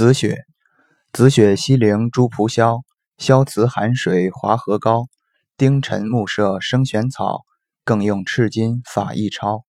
紫雪，紫雪西陵诸蒲萧，萧辞寒水华河高。丁辰暮色生玄草，更用赤金法一抄。